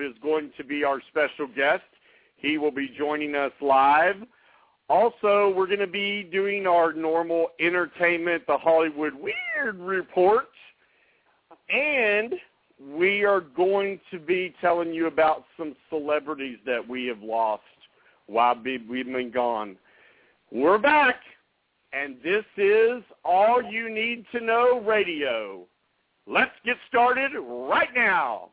Is going to be our special guest. He will be joining us live. Also, we're going to be doing our normal entertainment, the Hollywood Weird Report. And we are going to be telling you about some celebrities that we have lost while we've been gone. We're back, and this is All You Need to Know Radio. Let's get started right now.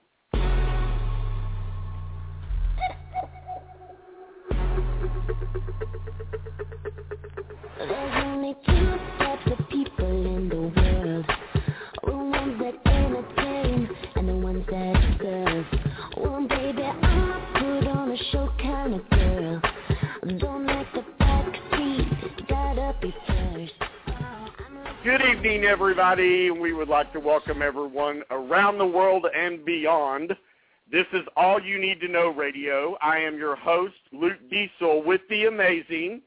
Good evening, everybody. We would like to welcome everyone around the world and beyond. This is All You Need to Know Radio. I am your host, Luke Diesel, with the amazing,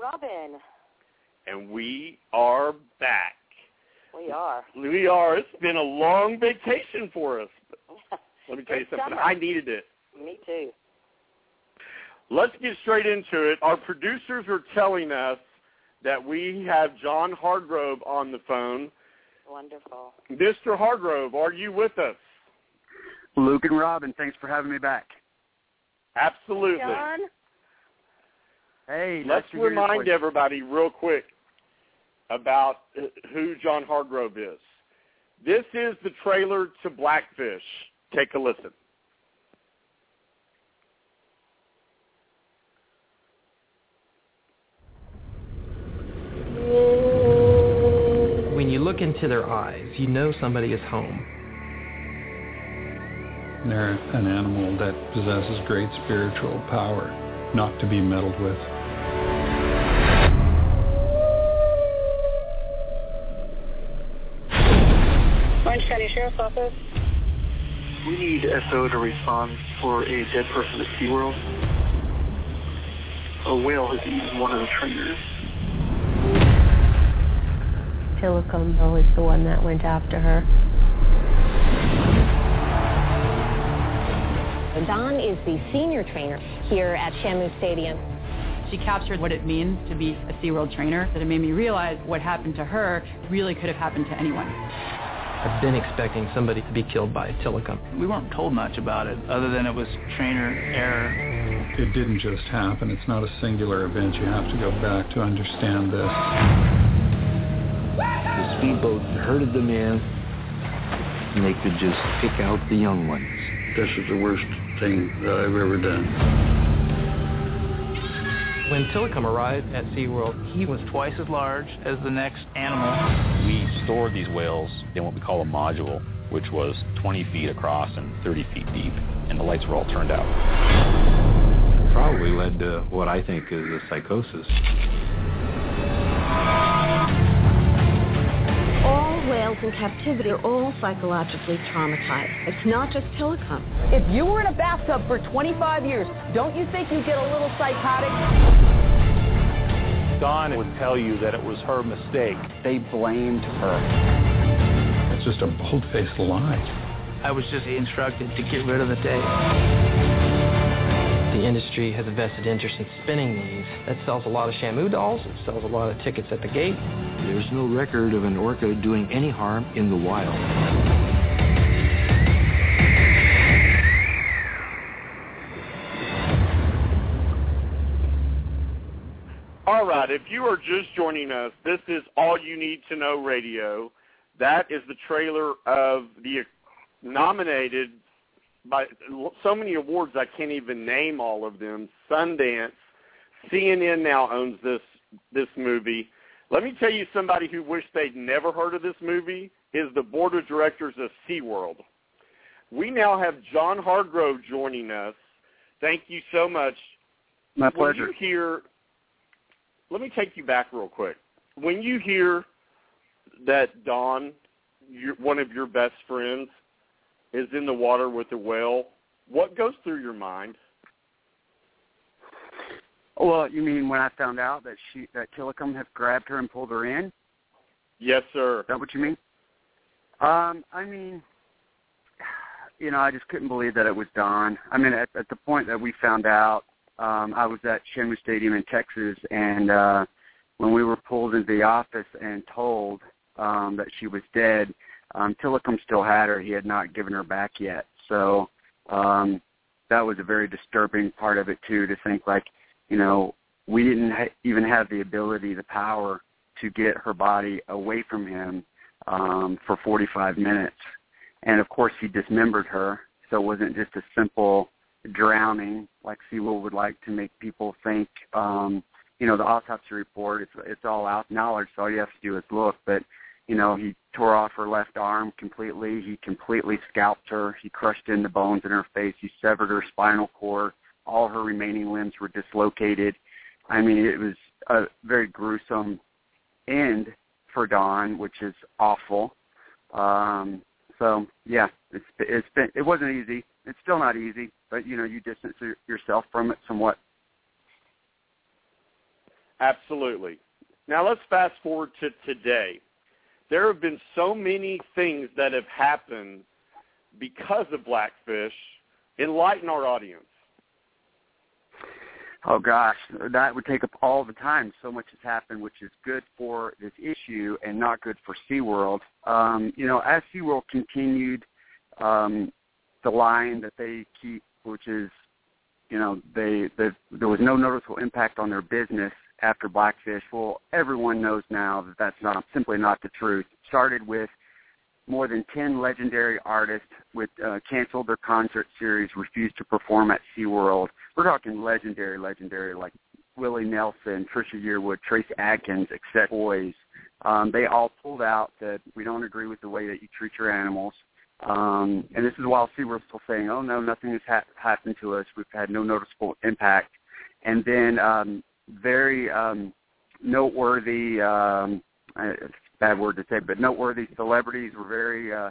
Robin, and we are back. we are. We are. It's been a long vacation for us. Let me tell you something. summer. I needed it. Me too. Let's get straight into it. Our producers are telling us that we have John Hargrove on the phone. Wonderful. Mr. Hargrove, are you with us? Luke and Robin, thanks for having me back. Absolutely. John, Hey, Let's nice to hear your remind everybody real quick about who John Hargrove is. This is the trailer to Blackfish. Take a listen. When you look into their eyes, you know somebody is home. They're an animal that possesses great spiritual power, not to be meddled with. County Sheriff's Office. We need SO to respond for a dead person at SeaWorld. A whale has eaten one of the trainers. Tilikum is the one that went after her. Dawn is the senior trainer here at Shamu Stadium. She captured what it means to be a SeaWorld trainer, that it made me realize what happened to her really could have happened to anyone. I've been expecting somebody to be killed by a Tilikum. We weren't told much about it, other than it was trainer error. It didn't just happen. It's not a singular event. You have to go back to understand this. The speedboat herded them in, and they could just pick out the young ones. This is the worst thing that I've ever done. When Tilikum arrived at SeaWorld, He was twice as large as the next animal. We stored these whales in what we call a module, which was 20 feet across and 30 feet deep, and the lights were all turned out. Probably led to what I think is a psychosis. All in captivity are all psychologically traumatized. It's not just Tilikum. If you were in a bathtub for 25 years, don't you think you'd get a little psychotic? Dawn would tell you that it was her mistake. They blamed her. It's just a bold-faced lie. I was just instructed to get rid of the tape. The industry has a vested interest in spinning these. That sells a lot of Shamu dolls. It sells a lot of tickets at the gate. There's no record of an orca doing any harm in the wild. All right, if you are just joining us, this is All You Need to Know Radio. That is the trailer of the nominated by so many awards I can't even name all of them. Sundance, CNN now owns this this movie. Let me tell you somebody who wished they'd never heard of this movie is the board of directors of SeaWorld. We now have John Hargrove joining us. Thank you so much. My pleasure. when you hear let me take you back real quick. When you hear that Dawn, your, one of your best friends, is in the water with a whale, what goes through your mind? Well, you mean when I found out that she that Tilikum had grabbed her and pulled her in? Yes, sir. Is that what you mean? Um, I mean, you know, I just couldn't believe that it was Dawn. I mean, at, at the point that we found out, um, I was at Shamu Stadium in Texas, and uh, when we were pulled into the office and told um, that she was dead, um, Tilikum still had her. He had not given her back yet. So um, that was a very disturbing part of it too. To think like, you know, we didn't ha- even have the ability, the power to get her body away from him um, for 45 minutes. And of course, he dismembered her, so it wasn't just a simple drowning like SeaWorld would like to make people think. Um, you know, the autopsy report, it's it's all out knowledge, so all you have to do is look. But you know, he tore off her left arm completely. He completely scalped her. He crushed in the bones in her face. He severed her spinal cord. All her remaining limbs were dislocated. I mean, it was a very gruesome end for Dawn, which is awful. Um, so yeah, it's it's been it wasn't easy. It's still not easy, but you know you distance yourself from it somewhat. Absolutely. Now let's fast forward to today. There have been so many things that have happened because of Blackfish. Enlighten our audience. Oh gosh, that would take up all the time. So much has happened, which is good for this issue and not good for SeaWorld. Um, you know, as SeaWorld continued um, the line that they keep, which is, you know, they, they there was no noticeable impact on their business after Blackfish. Well, everyone knows now that that's not simply not the truth. It started with more than 10 legendary artists with uh, canceled their concert series, refused to perform at SeaWorld. We're talking legendary, legendary, like Willie Nelson, Trisha Yearwood, Trace Adkins, except boys. Um, they all pulled out that we don't agree with the way that you treat your animals. Um, and this is while SeaWorld's still saying, oh, no, nothing has ha- happened to us. We've had no noticeable impact. And then um, very um, noteworthy, um, uh, bad word to say, but noteworthy celebrities were very uh,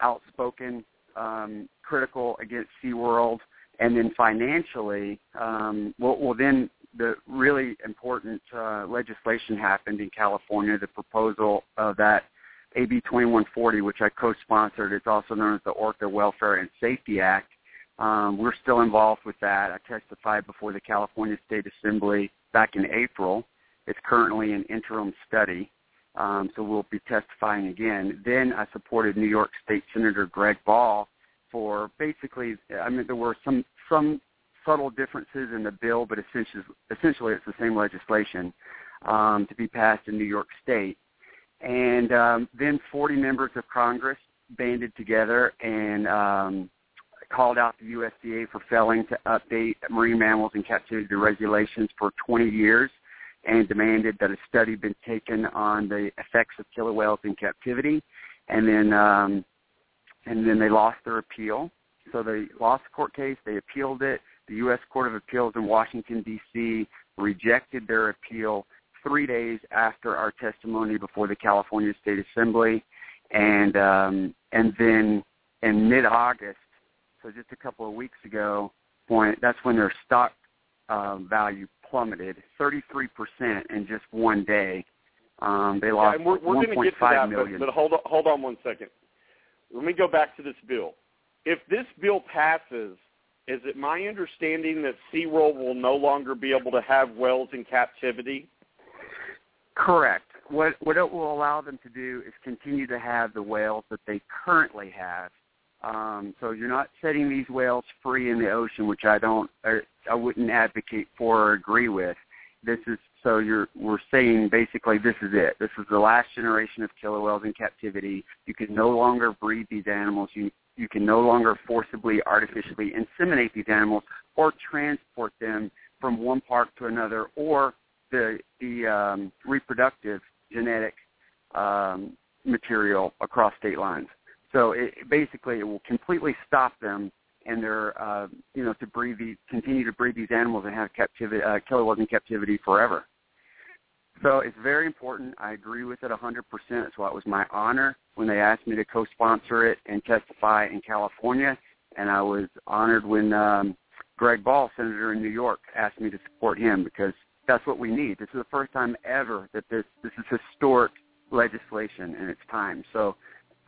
outspoken, um, critical against SeaWorld. And then financially, um, well, well, then the really important uh, legislation happened in California, the proposal of that AB 2140, which I co-sponsored. It's also known as the Orca Welfare and Safety Act. Um, we're still involved with that. I testified before the California State Assembly back in April. It's currently an interim study, um, so we'll be testifying again. Then I supported New York State Senator Greg Ball for basically, I mean, there were some some subtle differences in the bill, but essentially, essentially it's the same legislation um, to be passed in New York State. And um, then 40 members of Congress banded together and um, called out the USDA for failing to update marine mammals in captivity regulations for 20 years and demanded that a study be taken on the effects of killer whales in captivity. And then, um, and then they lost their appeal. So they lost the court case. They appealed it. The U.S. Court of Appeals in Washington, D.C. rejected their appeal three days after our testimony before the California State Assembly. And, um, and then in mid-August, so just a couple of weeks ago, point that's when their stock uh, value plummeted 33% in just one day. Um, they lost and we're, we're going to get to that, million. but, but hold on, hold on one second. let me go back to this bill. If this bill passes, is it my understanding that SeaWorld will no longer be able to have whales in captivity? Correct. What what it will allow them to do is continue to have the whales that they currently have. Um, so you're not setting these whales free in the ocean, which I don't, or I wouldn't advocate for or agree with. This is so you're we're saying basically this is it. This is the last generation of killer whales in captivity. You can no longer breed these animals. You you can no longer forcibly artificially inseminate these animals or transport them from one park to another or the the um, reproductive genetic um, material across state lines. So it, basically, it will completely stop them and their uh, you know to breed these continue to breed these animals and have captivity uh, killer whales in captivity forever. So it's very important. I agree with it 100%. That's why it was my honor when they asked me to co-sponsor it and testify in California, and I was honored when um, Greg Ball, senator in New York, asked me to support him because that's what we need. This is the first time ever that this this is historic legislation and it's time. So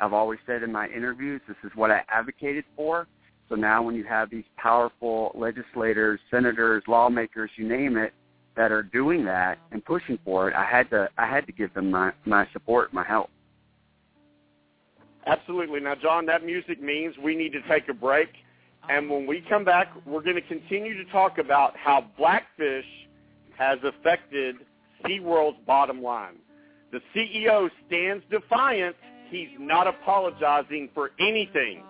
I've always said in my interviews, this is what I advocated for. So now when you have these powerful legislators, senators, lawmakers, you name it, that are doing that and pushing for it, I had to I had to give them my, my support, my help. Absolutely. Now, John, that music means we need to take a break. And when we come back, we're going to continue to talk about how Blackfish has affected SeaWorld's bottom line. The CEO stands defiant. He's not apologizing for anything.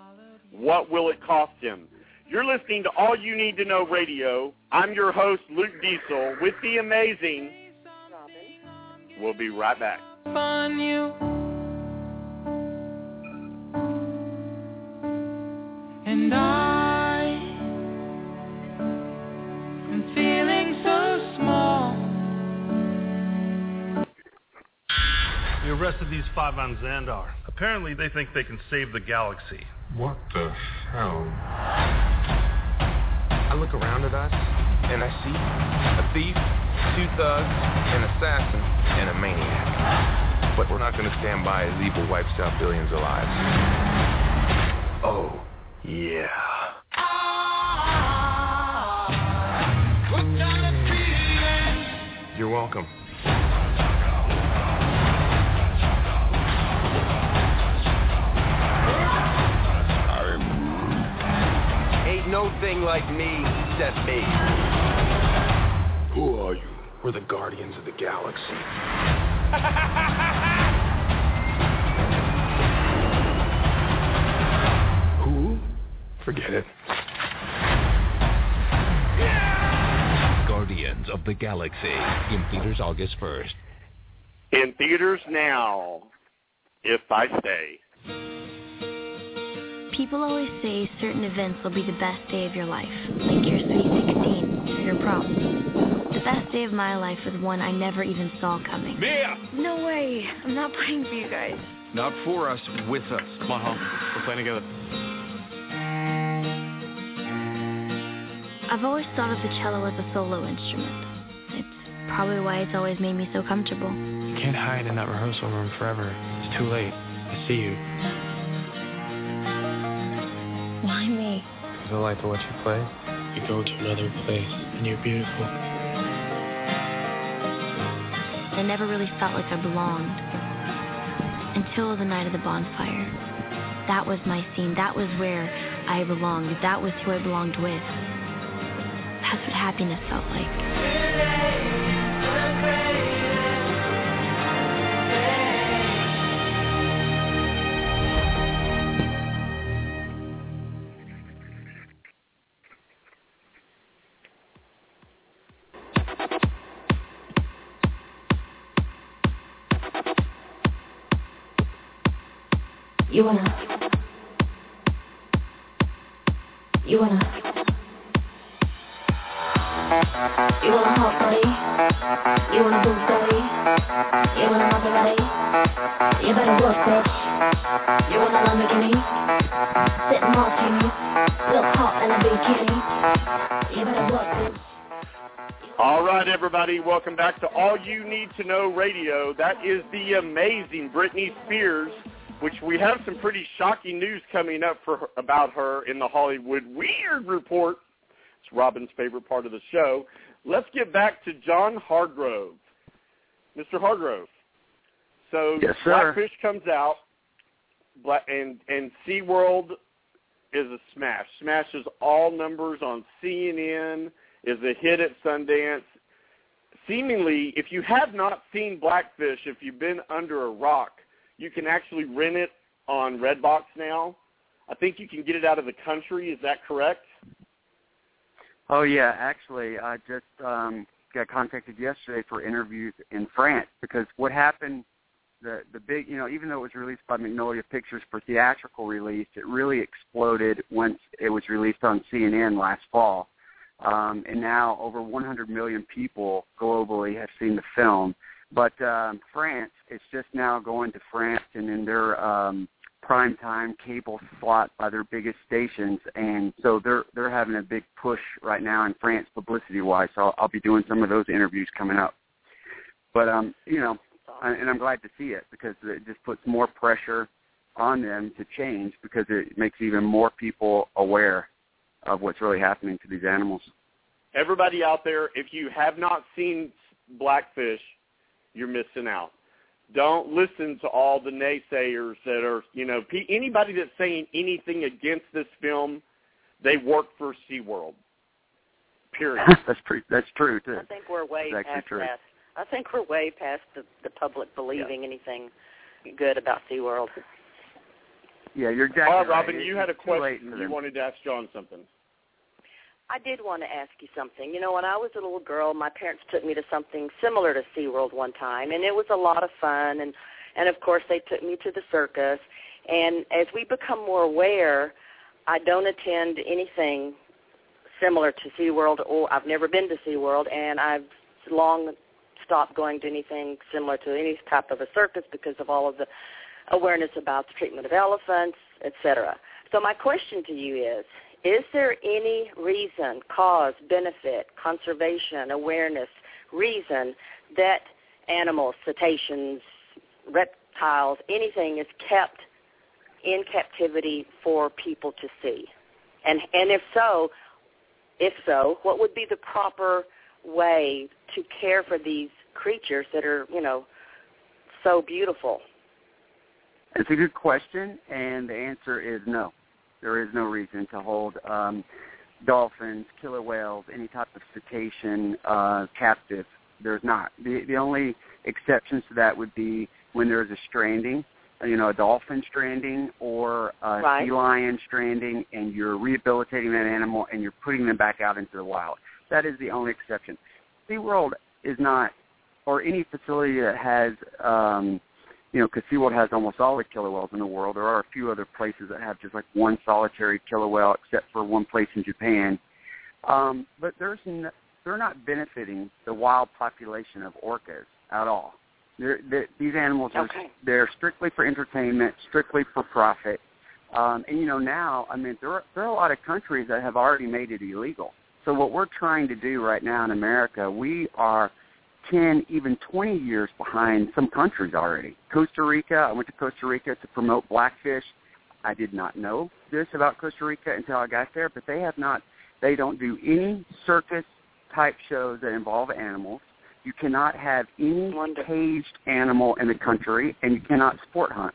What will it cost him? You're listening to All You Need to Know Radio. I'm your host, Luke Diesel, with the amazing Robin. We'll be right back. Arrested these five on Xandar. Apparently, they think they can save the galaxy. What the hell? I look around at us, and I see a thief, two thugs, an assassin, and a maniac. But we're not going to stand by as evil wipes out billions of lives. Oh, yeah. You're welcome. No thing like me except me. Who are you? We're the guardians of the galaxy. Who? Forget it. Guardians of the Galaxy in theaters August 1st. In theaters now, if I stay. People always say certain events will be the best day of your life, like your sweet 16 or your prom. The best day of my life was one I never even saw coming. Mia! No way. I'm not praying for you guys. Not for us, with us. Come on home. We're playing together. I've always thought of the cello as a solo instrument. It's probably why it's always made me so comfortable. You can't hide in that rehearsal room forever. It's too late. I see you. Why me? Because I like to watch you play. You go to another place, and you're beautiful. I never really felt like I belonged. Until the night of the bonfire. That was my scene. That was where I belonged. That was who I belonged with. That's what happiness felt like. You wanna. You wanna. You want a hot body? You want a Bugatti? You want a Maserati? You better work, bitch. You want a Lamborghini? Sitting martini, look hot in a bikini. You better work, bitch. All right, everybody, welcome back to All You Need to Know Radio. That is the amazing Britney Spears which we have some pretty shocking news coming up for her, about her in the Hollywood Weird Report. It's Robin's favorite part of the show. Let's get back to John Hargrove. Mr. Hargrove. So Yes, sir. Blackfish comes out, Black, and and SeaWorld is a smash. Smashes all numbers on CNN. Is a hit at Sundance. Seemingly, if you have not seen Blackfish, if you've been under a rock, you can actually rent it on Redbox now. I think you can get it out of the country. Is that correct? Oh yeah, actually, I just um, got contacted yesterday for interviews in France because what happened, the the big, you know, even though it was released by Magnolia Pictures for theatrical release, it really exploded once it was released on CNN last fall, um, and now over 100 million people globally have seen the film. But um, France, it's just now going to France and in their um, prime time cable slot by their biggest stations, and so they're they're having a big push right now in France publicity wise. So I'll, I'll be doing some of those interviews coming up. But um, you know, and I'm glad to see it because it just puts more pressure on them to change because it makes even more people aware of what's really happening to these animals. Everybody out there, if you have not seen Blackfish, you're missing out. Don't listen to all the naysayers that are, you know, pe- anybody that's saying anything against this film, they work for SeaWorld. Period. that's pretty. That's true too. I think we're way That's past true. that. I think we're way past the, the public believing anything good about SeaWorld. Yeah, you're exactly all right, right. Robin, It- you had a too late question. You wanted to ask John something. I did want to ask you something. You know, when I was a little girl, my parents took me to something similar to SeaWorld one time, and it was a lot of fun. And and of course, they took me to the circus. And as we become more aware, I don't attend anything similar to SeaWorld, or I've never been to SeaWorld, and I've long stopped going to anything similar to any type of a circus because of all of the awareness about the treatment of elephants, etc. So my question to you is, is there any reason, cause, benefit, conservation, awareness, reason that animals, cetaceans, reptiles, anything is kept in captivity for people to see? And and if so, if so, what would be the proper way to care for these creatures that are, you know, so beautiful? It's a good question, and the answer is no. There is no reason to hold um, dolphins, killer whales, any type of cetacean uh, captive. There's not. The the only exceptions to that would be when there's a stranding, you know, a dolphin stranding or a Right. sea lion stranding, and you're rehabilitating that animal and you're putting them back out into the wild. That is the only exception. SeaWorld is not, or any facility that has um, you know, because SeaWorld has almost all the killer whales in the world. There are a few other places that have just like one solitary killer whale, except for one place in Japan. Um, but there's n- they're not benefiting the wild population of orcas at all. They're, they're, these animals are Okay. they're strictly for entertainment, strictly for profit. Um, and you know now, I mean, there are, there are a lot of countries that have already made it illegal. So what we're trying to do right now in America, we are 10, even 20 years behind some countries already. Costa Rica, I went to Costa Rica to promote Blackfish. I did not know this about Costa Rica until I got there, but they have not, they don't do any circus type shows that involve animals. You cannot have any caged animal in the country, and you cannot sport hunt.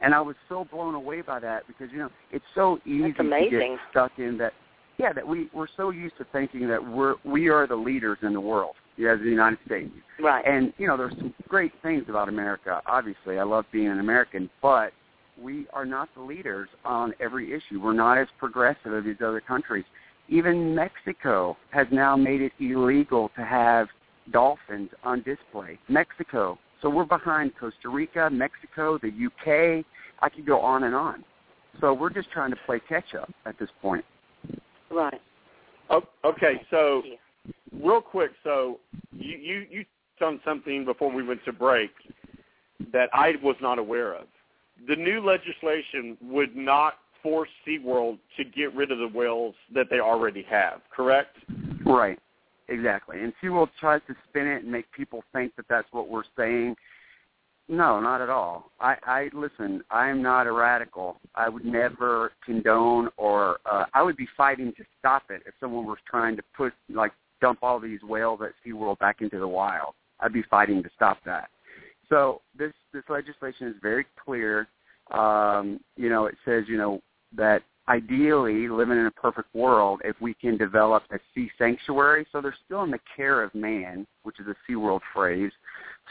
And I was so blown away by that because, you know, it's so easy to get stuck in that yeah, that we we're so used to thinking that we're we are the leaders in the world, yeah, as the United States. Right. And you know, there's some great things about America. Obviously, I love being an American, but we are not the leaders on every issue. We're not as progressive as these other countries. Even Mexico has now made it illegal to have dolphins on display. Mexico. So we're behind Costa Rica, Mexico, the UK. I could go on and on. So we're just trying to play catch up at this point. Right. Oh, okay, so real quick, so you you you on something before we went to break that I was not aware of. The new legislation would not force SeaWorld to get rid of the whales that they already have, correct? Right. Exactly. And SeaWorld tries to spin it and make people think that that's what we're saying. No, not at all. I, I listen. I am not a radical. I would never condone or uh, I would be fighting to stop it if someone was trying to put like dump all these whales at SeaWorld back into the wild. I'd be fighting to stop that. So this this legislation is very clear. Um, you know, it says you know that ideally, living in a perfect world, if we can develop a sea sanctuary, so they're still in the care of man, which is a SeaWorld phrase,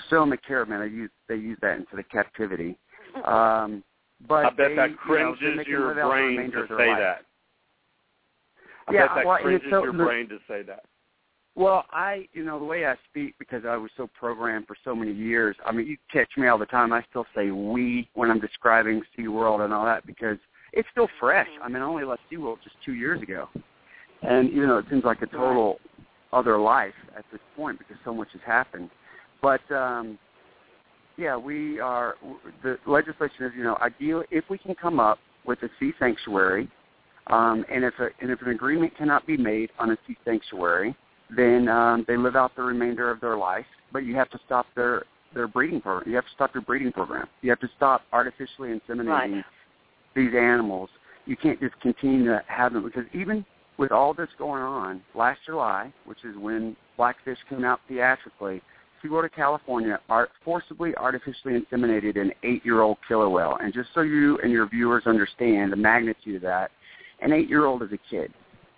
still in the care of man. They use they use that instead of captivity. Um, but I bet they, that cringes you know, your the brain to say life. that. I Yeah, bet that well, cringes so- your the- brain to say that. Well, I, you know, the way I speak because I was so programmed for so many years. I mean, you catch me all the time. I still say "we" when I'm describing SeaWorld and all that because it's still fresh. I mean, I only left SeaWorld just two years ago, and you know, it seems like a total other life at this point because so much has happened. But um, yeah, we are. The legislation is, you know, ideal if we can come up with a sea sanctuary, um, and if a, and if an agreement cannot be made on a sea sanctuary, then um, they live out the remainder of their life. But you have to stop their their breeding program. You have to stop their breeding program. You have to stop artificially inseminating Right. these animals. You can't just continue to have them because even with all this going on, last July, which is when Blackfish came out theatrically, SeaWorld of California art, forcibly artificially inseminated an eight-year-old killer whale. And just so you and your viewers understand the magnitude of that, an eight-year-old is a kid.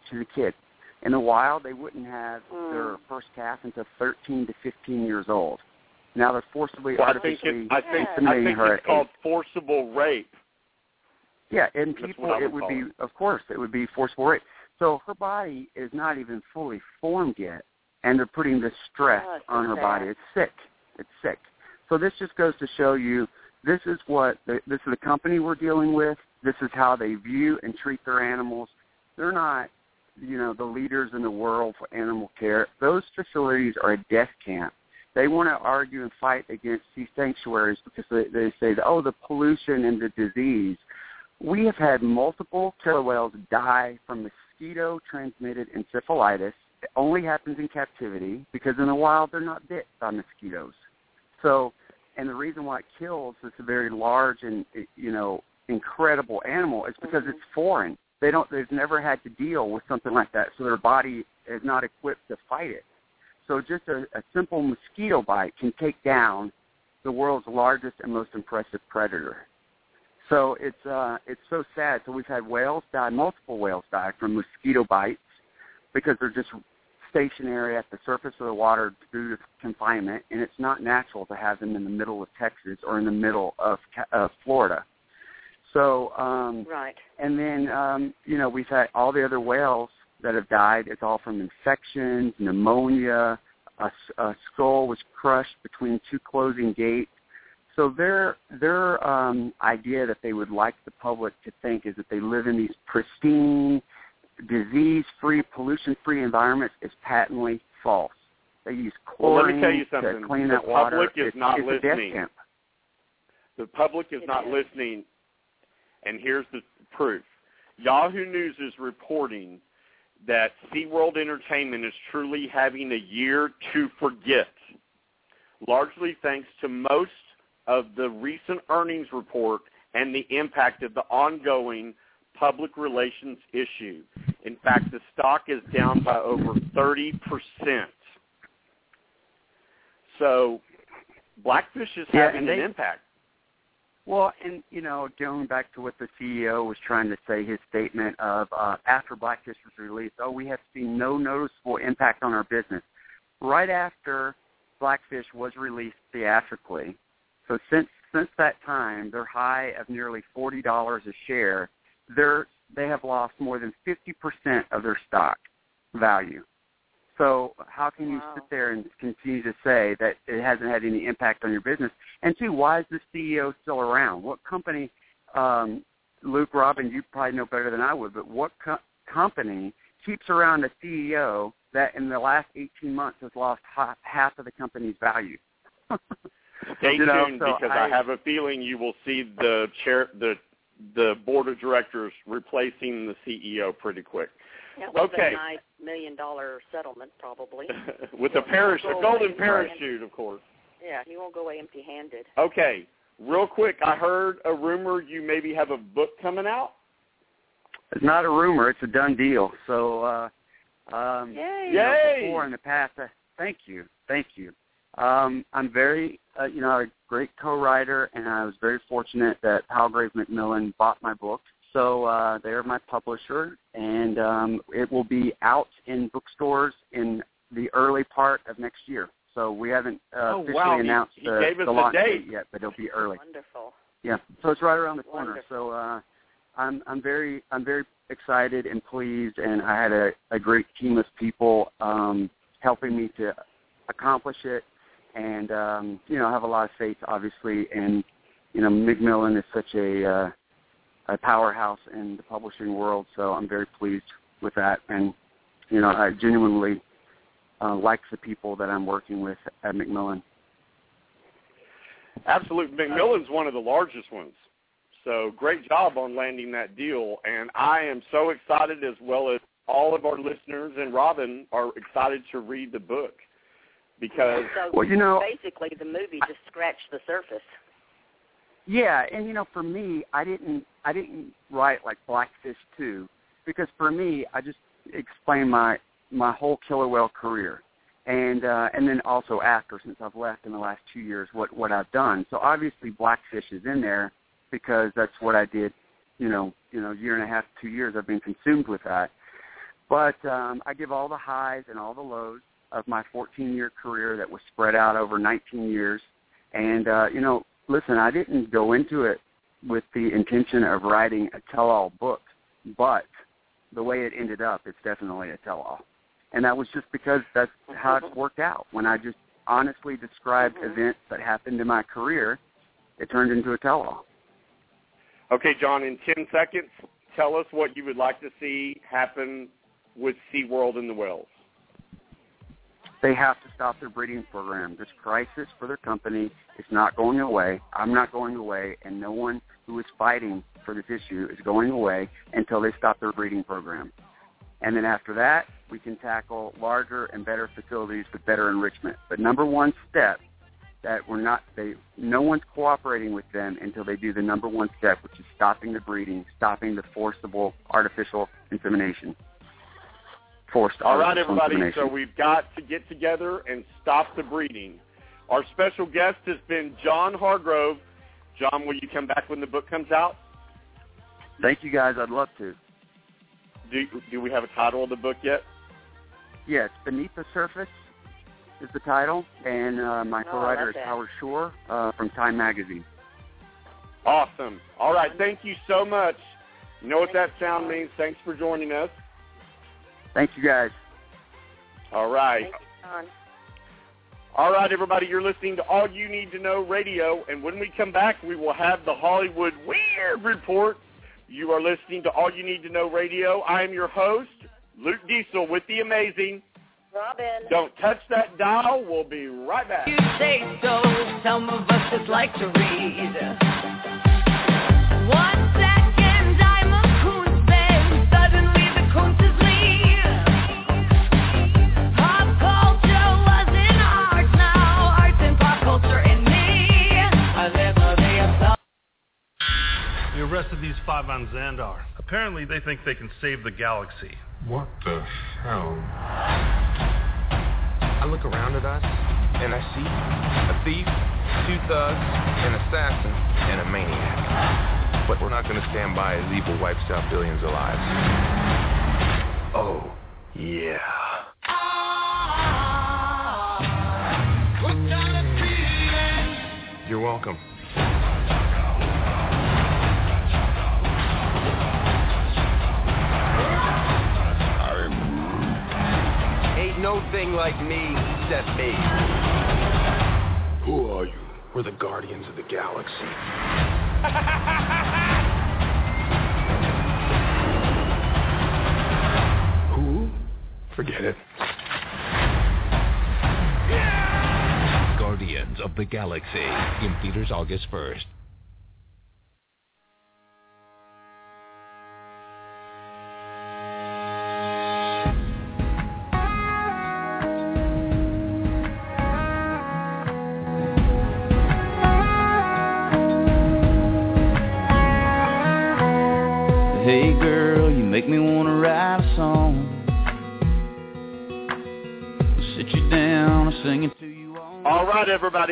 She's a kid. In the wild, they wouldn't have mm. their first calf until 13 to 15 years old. Now they're forcibly Well, I think artificially it, I think I inseminating think her it's at called eight. forcible rape. Yeah, and people, what I it would would be, call of course, it would be forceful rape. So her body is not even fully formed yet, and they're putting the stress Oh, on her sad. body. It's sick. It's sick. So this just goes to show you this is what the, this is the company we're dealing with. This is how they view and treat their animals. They're not, you know, the leaders in the world for animal care. Those facilities are a death camp. They want to argue and fight against these sanctuaries because they, they say, oh, the pollution and the disease. We have had multiple killer whales die from mosquito-transmitted encephalitis. It only happens in captivity because in the wild they're not bit by mosquitoes. So, and the reason why it kills this very large and you know incredible animal is because it's mm-hmm. foreign. They don't. They've never had to deal with something like that, so their body is not equipped to fight it. So just a, a simple mosquito bite can take down the world's largest and most impressive predator. So it's uh, it's so sad. So we've had whales die, multiple whales die from mosquito bites because they're just stationary at the surface of the water due to confinement, and it's not natural to have them in the middle of Texas or in the middle of Florida. So um, Right. and then, um, you know, we've had all the other whales that have died. It's all from infections, pneumonia, A skull was crushed between two closing gates. So their their um, idea that they would like the public to think is that they live in these pristine, disease-free, pollution-free environments is patently false. They use Well, let chlorine me tell you something. to clean the that water. public is it's, not it's a death listening. camp. The public is not listening, and here's the proof. Yahoo News is reporting that SeaWorld Entertainment is truly having a year to forget, largely thanks to most of the recent earnings report and the impact of the ongoing public relations issue. In fact, the stock is down by over 30%. So Blackfish is Yeah, having an impact. Well, and you know, going back to what the CEO was trying to say, his statement of uh, after Blackfish was released, oh, we have seen no noticeable impact on our business. Right after Blackfish was released theatrically, so since since that time, their high of nearly forty dollars a share, they're they have lost more than fifty percent of their stock value. So how can you sit there and continue to say that it hasn't had any impact on your business? And two, why is the CEO still around? What company, um, Luke Robin, you probably know better than I would, but what co- company keeps around a CEO that in the last 18 months has lost ha- half of the company's value? Stay You know, tuned so because I, I- have a feeling you will see the chair, the the board of directors replacing the CEO pretty quick. That was Okay. a nice million dollar settlement, probably. With a parachute, a golden parachute, of course. Yeah, he won't go away empty-handed. Okay, real quick, I heard a rumor you maybe have a book coming out. It's not a rumor; it's a done deal. So, uh, um, Yay! you know, Yay! before in the past, uh, thank you, thank you. Um, I'm very, uh, you know, a great co-writer, and I was very fortunate that Palgrave Macmillan bought my book. So uh, they're my publisher, and um, it will be out in bookstores in the early part of next year. So we haven't uh, Oh, officially wow. Announced he the, the launch date. yet, but it'll be early. Wonderful. Yeah, so it's right around the corner. Wonderful. So uh, I'm I'm very I'm very excited and pleased, and I had a, a great team of people um, helping me to accomplish it, and um, you know I have a lot of faith, obviously, and you know Macmillan is such a uh, a powerhouse in the publishing world, so I'm very pleased with that, and you know I genuinely uh, like the people that I'm working with at Macmillan. Absolutely. Macmillan's one of the largest ones. So great job on landing that deal. And I am so excited as well as all of our listeners and Robin are excited to read the book because So Well, you know- basically, the movie just scratched the surface. Yeah, and you know, for me, I didn't I didn't write like Blackfish two because for me, I just explained my my whole killer whale career, and uh, and then also after since I've left in the last two years, what what I've done. So obviously, Blackfish is in there because that's what I did. You know, you know, year and a half, two years, I've been consumed with that. But um, I give all the highs and all the lows of my 14-year career that was spread out over 19 years. And uh, you know, listen, I didn't go into it with the intention of writing a tell-all book, but the way it ended up, it's definitely a tell-all. And that was just because that's how it mm-hmm. worked out. When I just honestly described mm-hmm. events that happened in my career, it turned into a tell-all. Okay, John, in 10 seconds, tell us what you would like to see happen with SeaWorld and the whales. They have to stop their breeding program. This crisis for their company is not going away. I'm not going away, and no one who is fighting for this issue is going away until they stop their breeding program. And then after that, we can tackle larger and better facilities with better enrichment. But number one step that we're not they no one's cooperating with them until they do the number one step, which is stopping the breeding, stopping the forcible artificial insemination. Forced All right, everybody. So we've got to get together and stop the breeding. Our special guest has been John Hargrove. John, will you come back when the book comes out? Thank you guys. I'd love to. Do do we have a title of the book yet? Yes, Beneath the Surface is the title, and uh, my Oh, co-writer is that. Howard Chua-Eoan uh, from Time Magazine. Awesome. All right. Thank you so much. You know what that sound means. Thanks for joining us. Thank you guys. All right. Thank you, John. All right, everybody. You're listening to All You Need to Know Radio, and when we come back, we will have the Hollywood Weird Report. You are listening to All You Need to Know Radio. I am your host, Luke Diesel, with the amazing. Robin. Don't touch that dial. We'll be right back. You say so. Some of us just like to read. We arrested these five on Xandar. Apparently, they think they can save the galaxy. What the hell? I look around at us, and I see a thief, two thugs, an assassin, and a maniac. But we're not going to stand by as evil wipes out billions of lives. Oh, yeah. You're welcome. No thing like me except me. Who are you? We're the guardians of the galaxy. Who? Forget it. Guardians of the Galaxy in theaters August 1st.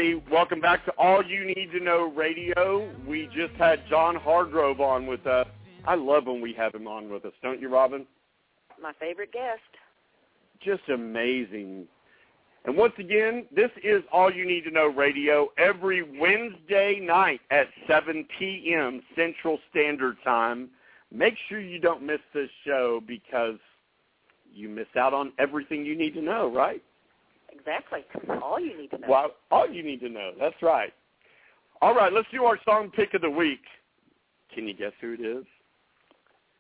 Everybody. Welcome back to All You Need to Know Radio. We just had John Hargrove on with us. I love when we have him on with us, don't you, Robin? My favorite guest. Just amazing. And once again, this is All You Need to Know Radio every Wednesday night at 7 p.m. Central Standard Time. Make sure you don't miss this show because you miss out on everything you need to know, right? Exactly. All you need to know. Well, all you need to know. That's right. All right, let's do our song pick of the week. Can you guess who it is?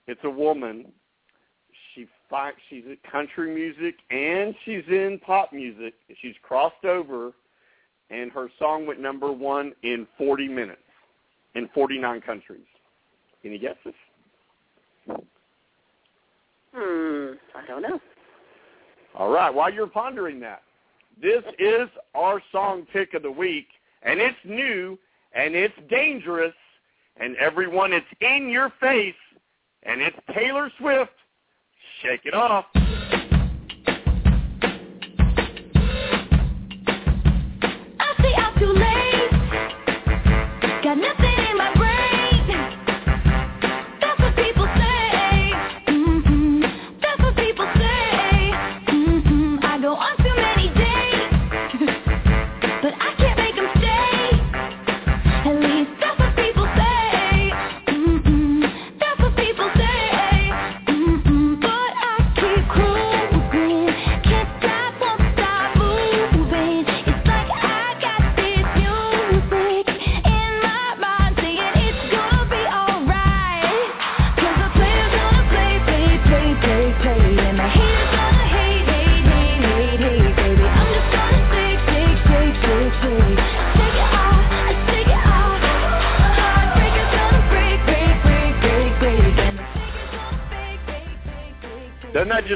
It's a woman. She fi- she's in country music and she's in pop music. She's crossed over, and her song went number one in 40 minutes in 49 countries. Any guesses? Hmm. I don't know. All right. While you're pondering that, this is our song pick of the week, and it's new and it's dangerous, and everyone, it's in your face, and it's Taylor Swift. Shake it off.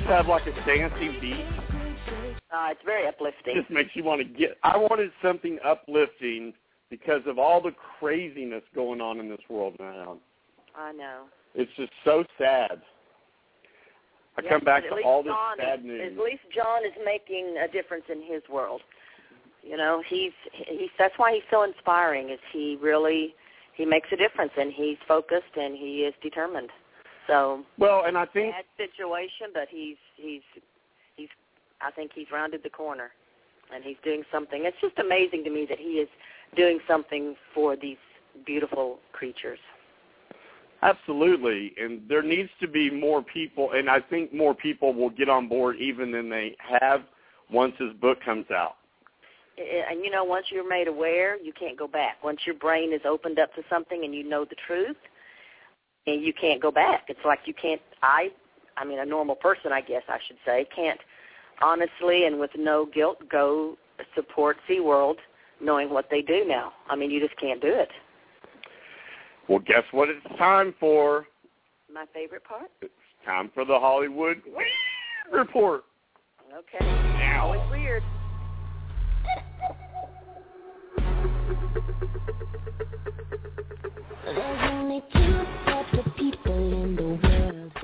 Just have like a dancing beat? Uh, it's very uplifting. just makes you want to get. I wanted something uplifting because of all the craziness going on in this world now. I know. It's just so sad. I Yes, come back to all this John bad is, news. At least John is making a difference in his world. You know, he's he's that's why he's so inspiring. Is he really he makes a difference and he's focused and he is determined. So Well, and I think bad situation, but he's he's he's I think he's rounded the corner and he's doing something. It's just amazing to me that he is doing something for these beautiful creatures. absolutely, and there needs to be more people, and I think more people will get on board even than they have once his book comes out. And you know once you're made aware you can't go back once your brain is opened up to something and you know the truth and you can't go back it's like you can't i i mean a normal person i guess i should say can't honestly and with no guilt go support SeaWorld knowing what they do now i mean you just can't do it Well, guess what? It's time for. my favorite part It's time for the Hollywood report. okay always weird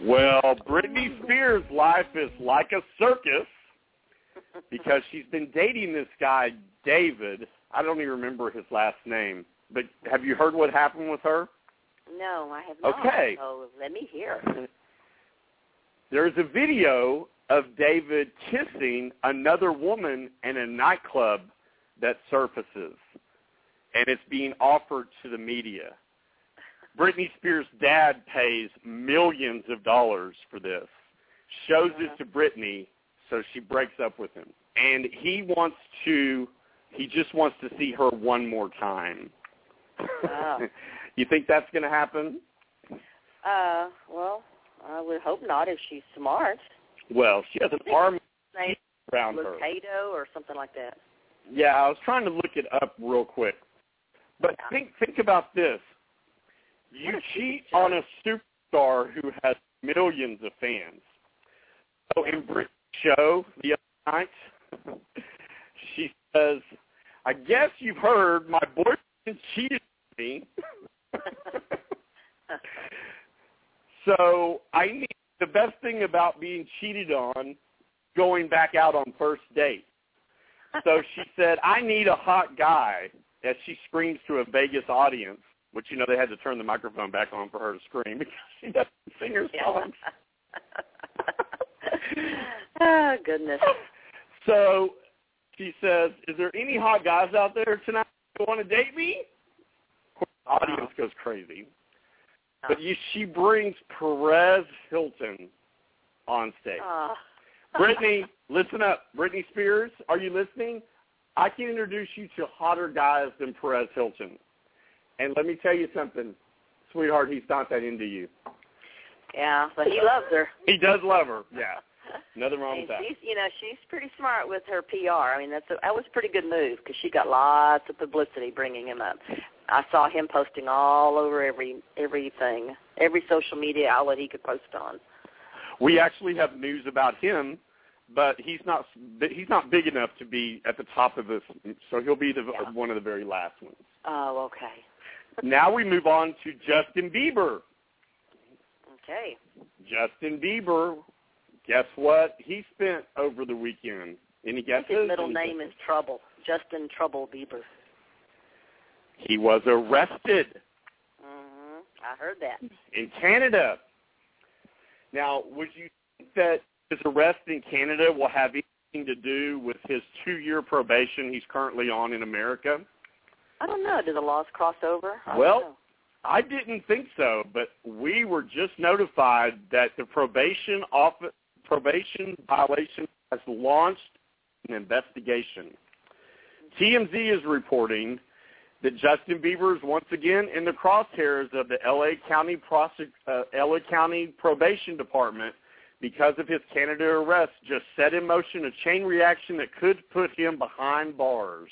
Well, Britney Spears' life is like a circus because she's been dating this guy, David. I don't even remember his last name. But have you heard what happened with her? no i have not Okay. so let me hear There's a video of David kissing another woman in a nightclub that surfaces, and it's being offered to the media. Britney Spears' dad pays millions of dollars for this, shows it to Britney, so she breaks up with him. And he wants to, he just wants to see her one more time. Wow. you think that's going to happen? uh well i would hope not if she's smart Well, she has an army Name around her. Or something like that. Yeah, I was trying to look it up real quick. But think think about this. You cheat on a superstar who has millions of fans. So in Brit's show the other night, she says, I guess you've heard my boyfriend cheated on me. so I need the best thing about being cheated on going back out on first date. so she said, "I need a hot guy." As she screams to a Vegas audience, which you know they had to turn the microphone back on for her to scream because she doesn't sing her songs. oh goodness. So she says, "Is there any hot guys out there tonight who want to date me?" Of course, the audience uh-huh. goes crazy. Uh-huh. But you, she brings Perez Hilton on stage. Oh. Britney, listen up. Britney Spears, are you listening? I can introduce you to hotter guys than Perez Hilton. And let me tell you something, sweetheart, he's not that into you. Yeah, but he loves her. He does love her, yeah. Nothing wrong with that. she's, you know, she's pretty smart with her PR. I mean, that's a, that was a pretty good move because she got lots of publicity bringing him up. I saw him posting all over every everything, every social media outlet he could post on. We actually have news about him, but he's not he's not big enough to be at the top of this, so he'll be the one of the very last ones. Oh, okay. now we move on to Justin Bieber. Okay. Justin Bieber, guess what? He spent over the weekend. Any guesses? his middle Any name is Trouble. Justin Trouble Bieber. He was arrested Mm-hmm. I heard that. in Canada. Now, would you think that his arrest in Canada will have anything to do with his two-year probation he's currently on in America? I don't know. Do the laws cross over? I Well. I didn't think so, but we were just notified that the probation office, probation violation has launched an investigation. TMZ is reporting that Justin Bieber is once again in the crosshairs of the LA County prosec- uh, LA County Probation Department because of his Canada arrest just set in motion a chain reaction that could put him behind bars.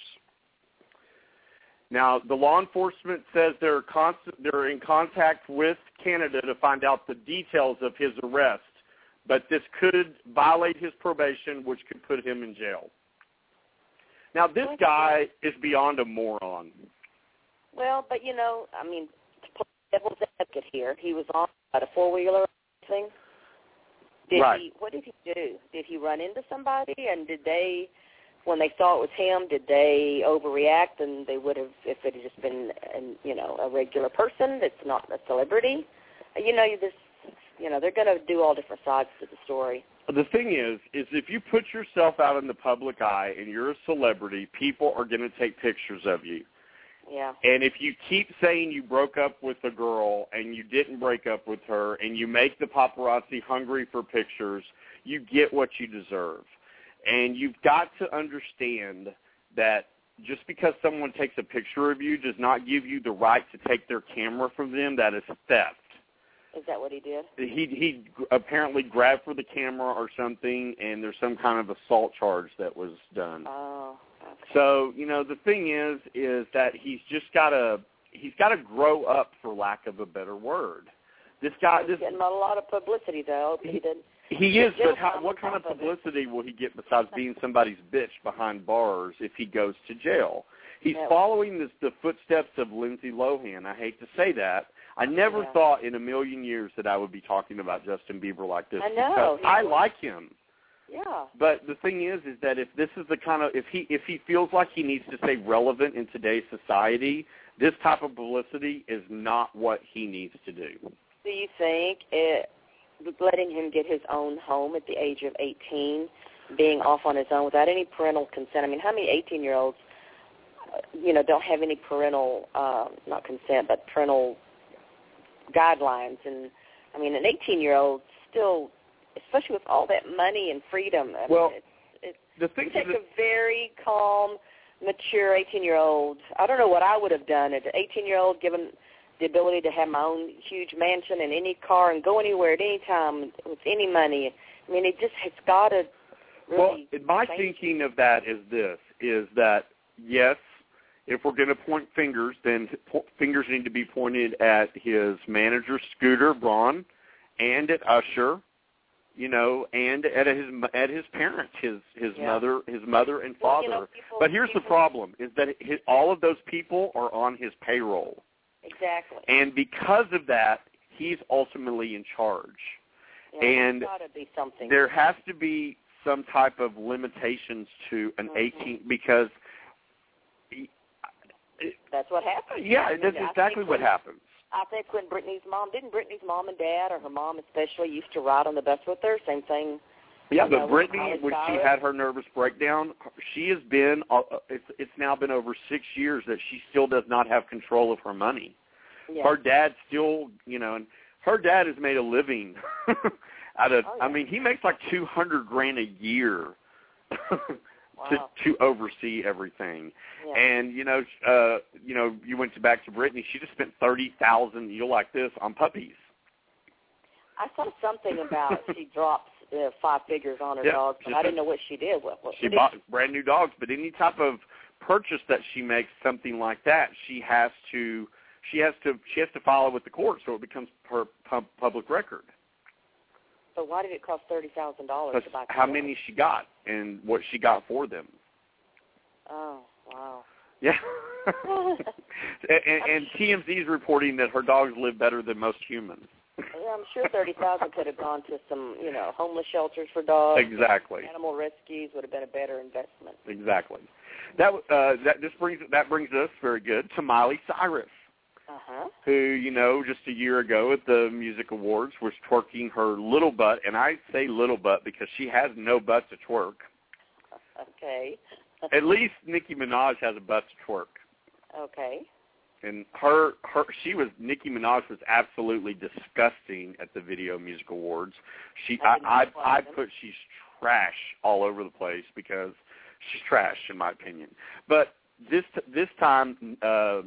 Now, the law enforcement says they're constant, they're in contact with Canada to find out the details of his arrest, but this could violate his probation, which could put him in jail. Now, this guy is beyond a moron. Well, but you know, I mean, to play devil's advocate here, he was on at a four wheeler thing. Did Right. he? What did he do? Did he run into somebody? And did they, when they saw it was him, did they overreact? And they would have, if it had just been, an, you know, a regular person that's not a celebrity. You know, you this, you know, they're going to do all different sides to the story. The thing is, is if you put yourself out in the public eye and you're a celebrity, people are going to take pictures of you. Yeah. And if you keep saying you broke up with a girl and you didn't break up with her and you make the paparazzi hungry for pictures, you get what you deserve. And you've got to understand that just because someone takes a picture of you does not give you the right to take their camera from them. That is theft. Is that what he did? He he apparently grabbed for the camera or something, and there's some kind of assault charge that was done. Oh. So you know the thing is, is that he's just got to he's got to grow up, for lack of a better word. This guy, He's this getting a lot of publicity though. He did. he is, but how, what kind of publicity will he get besides being somebody's bitch behind bars if he goes to jail? He's following this, the footsteps of Lindsay Lohan. I hate to say that. I never Yeah. thought in a million years that I would be talking about Justin Bieber like this I know, because I like him. Yeah. But the thing is, is that if this is the kind of if he if he feels like he needs to stay relevant in today's society, this type of publicity is not what he needs to do. Do you think it, letting him get his own home at the age of 18, being off on his own without any parental consent? I mean, how many 18-year-olds, uh, you know, don't have any parental, uh, not consent, but parental guidelines? And I mean, an 18-year-old still, especially with all that money and freedom. I Well, mean, it's, The thing it takes is, a very calm, mature 18-year-old. I don't know what I would have done an 18-year-old, given the ability to have my own huge mansion and any car and go anywhere at any time with any money. I mean, it just it's got to well, my thinking of that is this: is that yes, if we're going to point fingers, then fingers need to be pointed at his manager Scooter Braun, and at Usher, you know, and at his at his parents, his his Yeah. mother, his mother and Well, father. you know, people- but here's the problem: is that his, all of those people are on his payroll. Exactly. And because of that, he's ultimately in charge. Yeah, and there's to be something. There has to be some type of limitations to an mm-hmm. 18 because That's what happened. yeah, I mean, that's exactly what happens. I think when Britney's mom didn't Britney's mom and dad or her mom especially used to ride on the bus with her. Same thing. Yeah, know, but with Britney, when she had her nervous breakdown, she has been. Uh, it's it's now been over six years that she still does not have control of her money. Yeah. Her dad still, you know, and her dad has made a living out of. Oh, I mean, he makes like two hundred grand a year Wow. to oversee everything. Yeah. And you know, uh, you know, you went to back to Britney. She just spent thirty thousand. You'll like this on puppies. I saw something about she drops uh, five figures on her Yeah, dogs, but I didn't know what she did. What, what She what bought brand new dogs, but any type of purchase that she makes, something like that, she has to she has to she has to follow with the court, so it becomes her pub, public record. So why did it cost thirty thousand dollars to buy? how many she got and what she got for them. Oh wow. Yeah. and, and, and TMZ is reporting that her dogs live better than most humans. Yeah, I'm sure thirty thousand could have gone to some, you know, homeless shelters for dogs. Exactly. Animal rescues would have been a better investment. Exactly. That uh, that just brings that brings us very good to Miley Cyrus. Uh huh. who, you know, just a year ago at the music awards was twerking her little butt, and I say little butt because she has no butt to twerk. Okay. At least Nicki Minaj has a butt to twerk. Okay. And her her she was Nicki Minaj was absolutely disgusting at the Video Music Awards. She I I I, I put she's trash all over the place because she's trash in my opinion. But this this time uh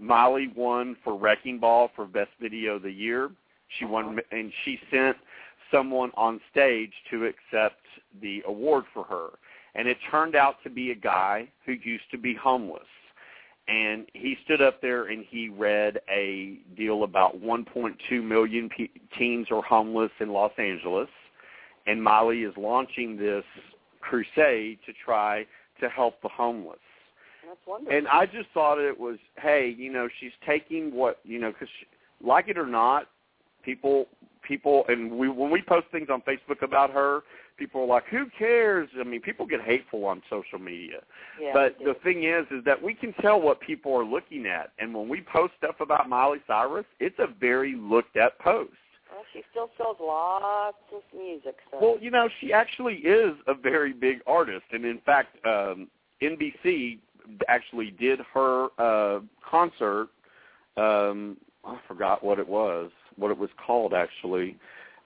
Miley won for Wrecking Ball for Best Video of the Year. She won, uh-huh. and she sent someone on stage to accept the award for her. And it turned out to be a guy who used to be homeless. And he stood up there and he read a deal about 1.2 million pe- teens are homeless in Los Angeles. And Miley is launching this crusade to try to help the homeless. That's wonderful. And I just thought it was, hey, you know, she's taking what, you know, because like it or not, people, people, and we when we post things on Facebook about her, people are like, who cares? I mean, people get hateful on social media. Yeah, but the thing is, is that we can tell what people are looking at, and when we post stuff about Miley Cyrus, it's a very looked at post. Well, she still sells lots of music. So. Well, you know, she actually is a very big artist, and in fact, um, NBC actually did her uh, concert. Um, I forgot what it was, what it was called actually.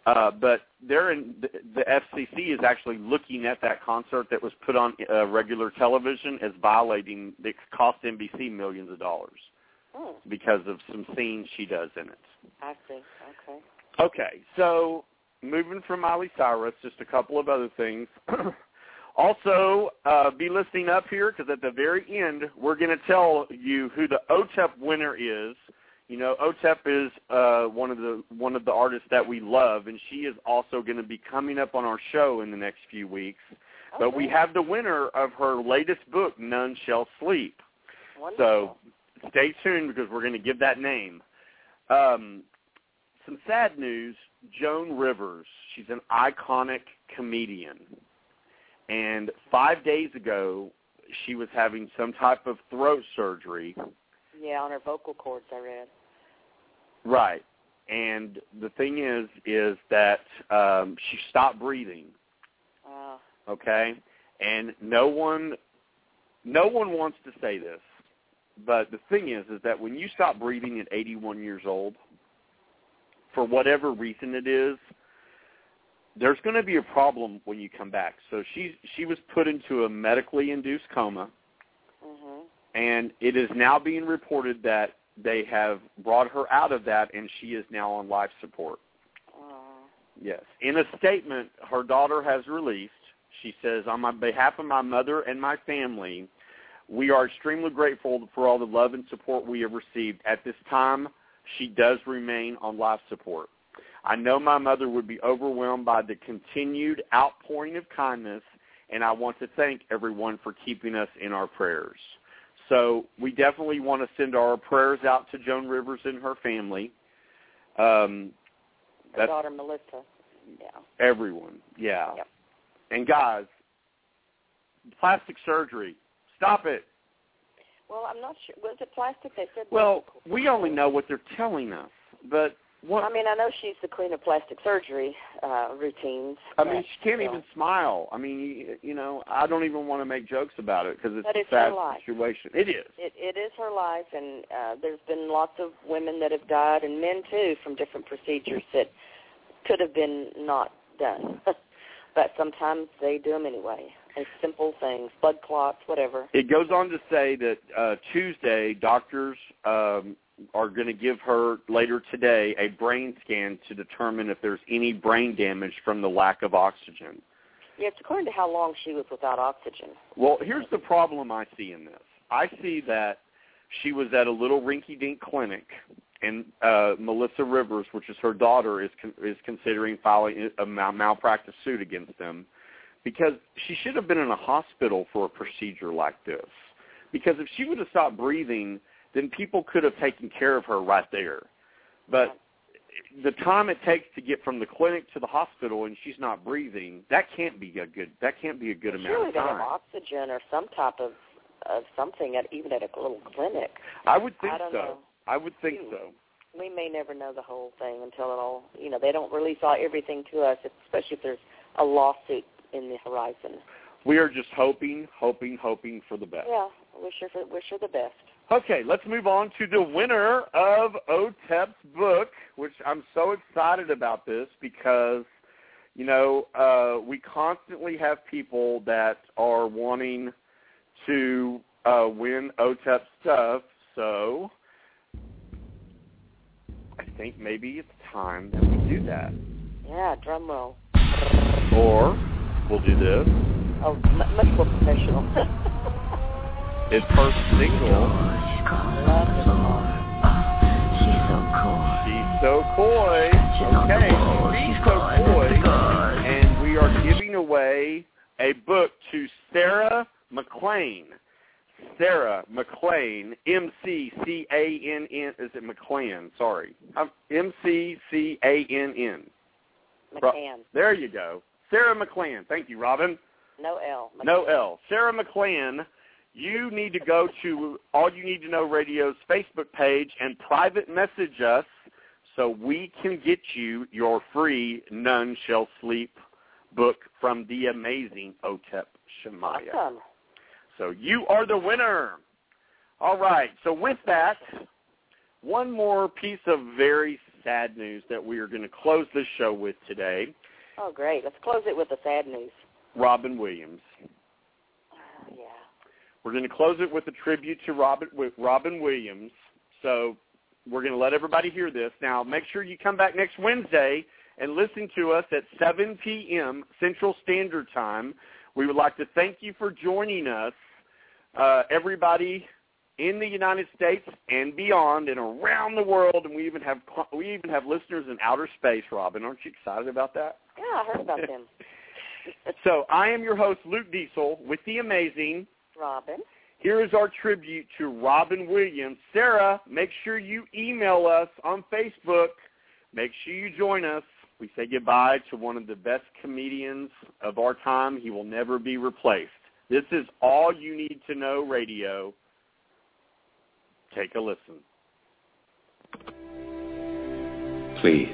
Uh, but they're in the, the FCC is actually looking at that concert that was put on uh, regular television as violating. It cost NBC millions of dollars Hmm, because of some scenes she does in it. I see. Okay. Okay, so moving from Miley Cyrus, just a couple of other things. also, uh, be listening up here because at the very end, we're going to tell you who the OTEP winner is. You know, OTEP is uh, one of the one of the artists that we love, and she is also going to be coming up on our show in the next few weeks. But we have the winner of her latest book, None Shall Sleep. Wonderful. So stay tuned because we're going to give that name. Um, some sad news, Joan Rivers. She's an iconic comedian. And five days ago, she was having some type of throat surgery. Yeah, on her vocal cords, I read. Right. And the thing is, is that um, she stopped breathing. Uh, Okay, and no one, no one wants to say this, but the thing is, is that when you stop breathing at 81 years old, for whatever reason it is, there's going to be a problem when you come back. So she she was put into a medically induced coma, mhm. and it is now being reported that they have brought her out of that, and she is now on life support. Yes. In a statement her daughter has released, she says, on my behalf of my mother and my family, we are extremely grateful for all the love and support we have received. At this time, she does remain on life support. I know my mother would be overwhelmed by the continued outpouring of kindness, and I want to thank everyone for keeping us in our prayers. So we definitely want to send our prayers out to Joan Rivers and her family. Um, Her daughter Melissa. Yeah. everyone, yeah. Yep. And guys, plastic surgery, stop it. Well, I'm not sure. Was it plastic? They said. Well, we only know what they're telling us, but what? I mean, I know she's the queen of plastic surgery uh, routines. I mean, she can't know. even smile. I mean, you, you know, I don't even want to make jokes about it because it's But a it's sad her life. situation. It is. It, it is her life, and uh, there's been lots of women that have died, and men too, from different procedures that could have been not done. but sometimes they do them anyway. It's simple things, blood clots, whatever. It goes on to say that uh, Tuesday, doctors um, are going to give her later today a brain scan to determine if there's any brain damage from the lack of oxygen. Yeah, it's according to how long she was without oxygen. Well, here's the problem I see in this. I see that she was at a little rinky-dink clinic, and uh, Melissa Rivers, which is her daughter, is con- is considering filing a mal- malpractice suit against them because she should have been in a hospital for a procedure like this. Because if she would have stopped breathing, then people could have taken care of her right there. But the time it takes to get from the clinic to the hospital and she's not breathing, that can't be a good that can't be a good amount Surely of time. oxygen or some type of of something at even at a little clinic. I would think I so. know. I would think so. We may never know the whole thing until it all. You know, they don't release all everything to us, especially if there's a lawsuit in the horizon. We are just hoping, hoping, hoping for the best. Yeah, wish her wish her the best. Okay, let's move on to the winner of OTEP's book, which I'm so excited about this because, you know, uh, we constantly have people that are wanting to uh, win OTEP stuff. So I think maybe it's time that we do that. Yeah, drum roll. Or we'll do this. Oh, much more professional. It's her single. She's so cool. She's so coy. Okay, she's so coy. And we are giving away a book to Sarah McLean. Sarah McLean, M-C-C-A-N-N. Is it McLean? Sorry. Um, M-C-C-A-N-N. McCann. There you go. Sarah McLean. Thank you, Robin. No L. No L. Sarah McLean, you need to go to All You Need to Know Radio's Facebook page and private message us so we can get you your free None Shall Sleep book from the amazing Otep Shamaya. Awesome. So you are the winner. All right. So with that, one more piece of very sad news that we are going to close this show with today. Oh, great. Let's close it with the sad news. Robin Williams. We're going to close it with a tribute to Robin, with Robin Williams. So we're going to let everybody hear this. Now, make sure you come back next Wednesday and listen to us at 7 p.m. Central Standard Time. We would like to thank you for joining us, uh, everybody in the United States and beyond and around the world. And we even have we even have listeners in outer space. Robin, aren't you excited about that? Yeah, I heard about them. So I am your host, Luke Diesel, with the amazing Robin. Here is our tribute to Robin Williams. Sarah, make sure you email us on Facebook. Make sure you join us. We say goodbye to one of the best comedians of our time. He will never be replaced. This is All You Need to Know Radio. Take a listen. Please,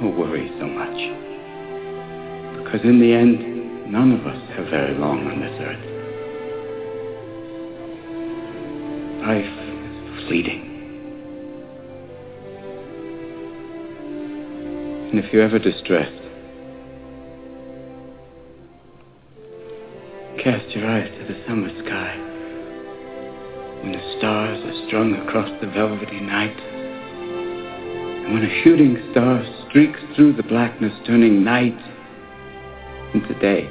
don't worry so much. Because in the end, none of us have very long on this earth. Life is fleeting. And if you're ever distressed, cast your eyes to the summer sky when the stars are strung across the velvety night. And when a shooting star streaks through the blackness, turning night into day,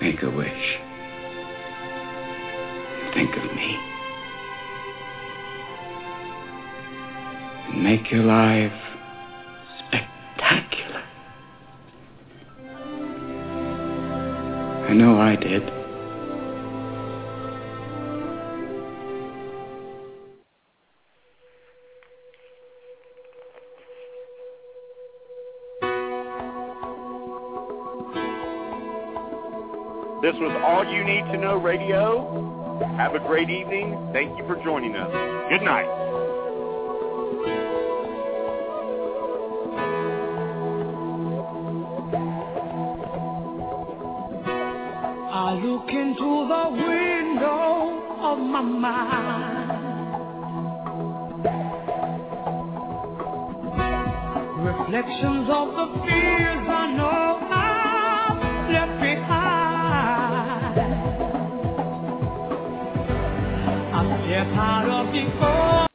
make a wish. Think of me. And make your life spectacular. I know I did. This was All You Need to Know Radio. Have a great evening. Thank you for joining us. Good night. I look into the window of my mind. Reflections of the fears I know heart of before.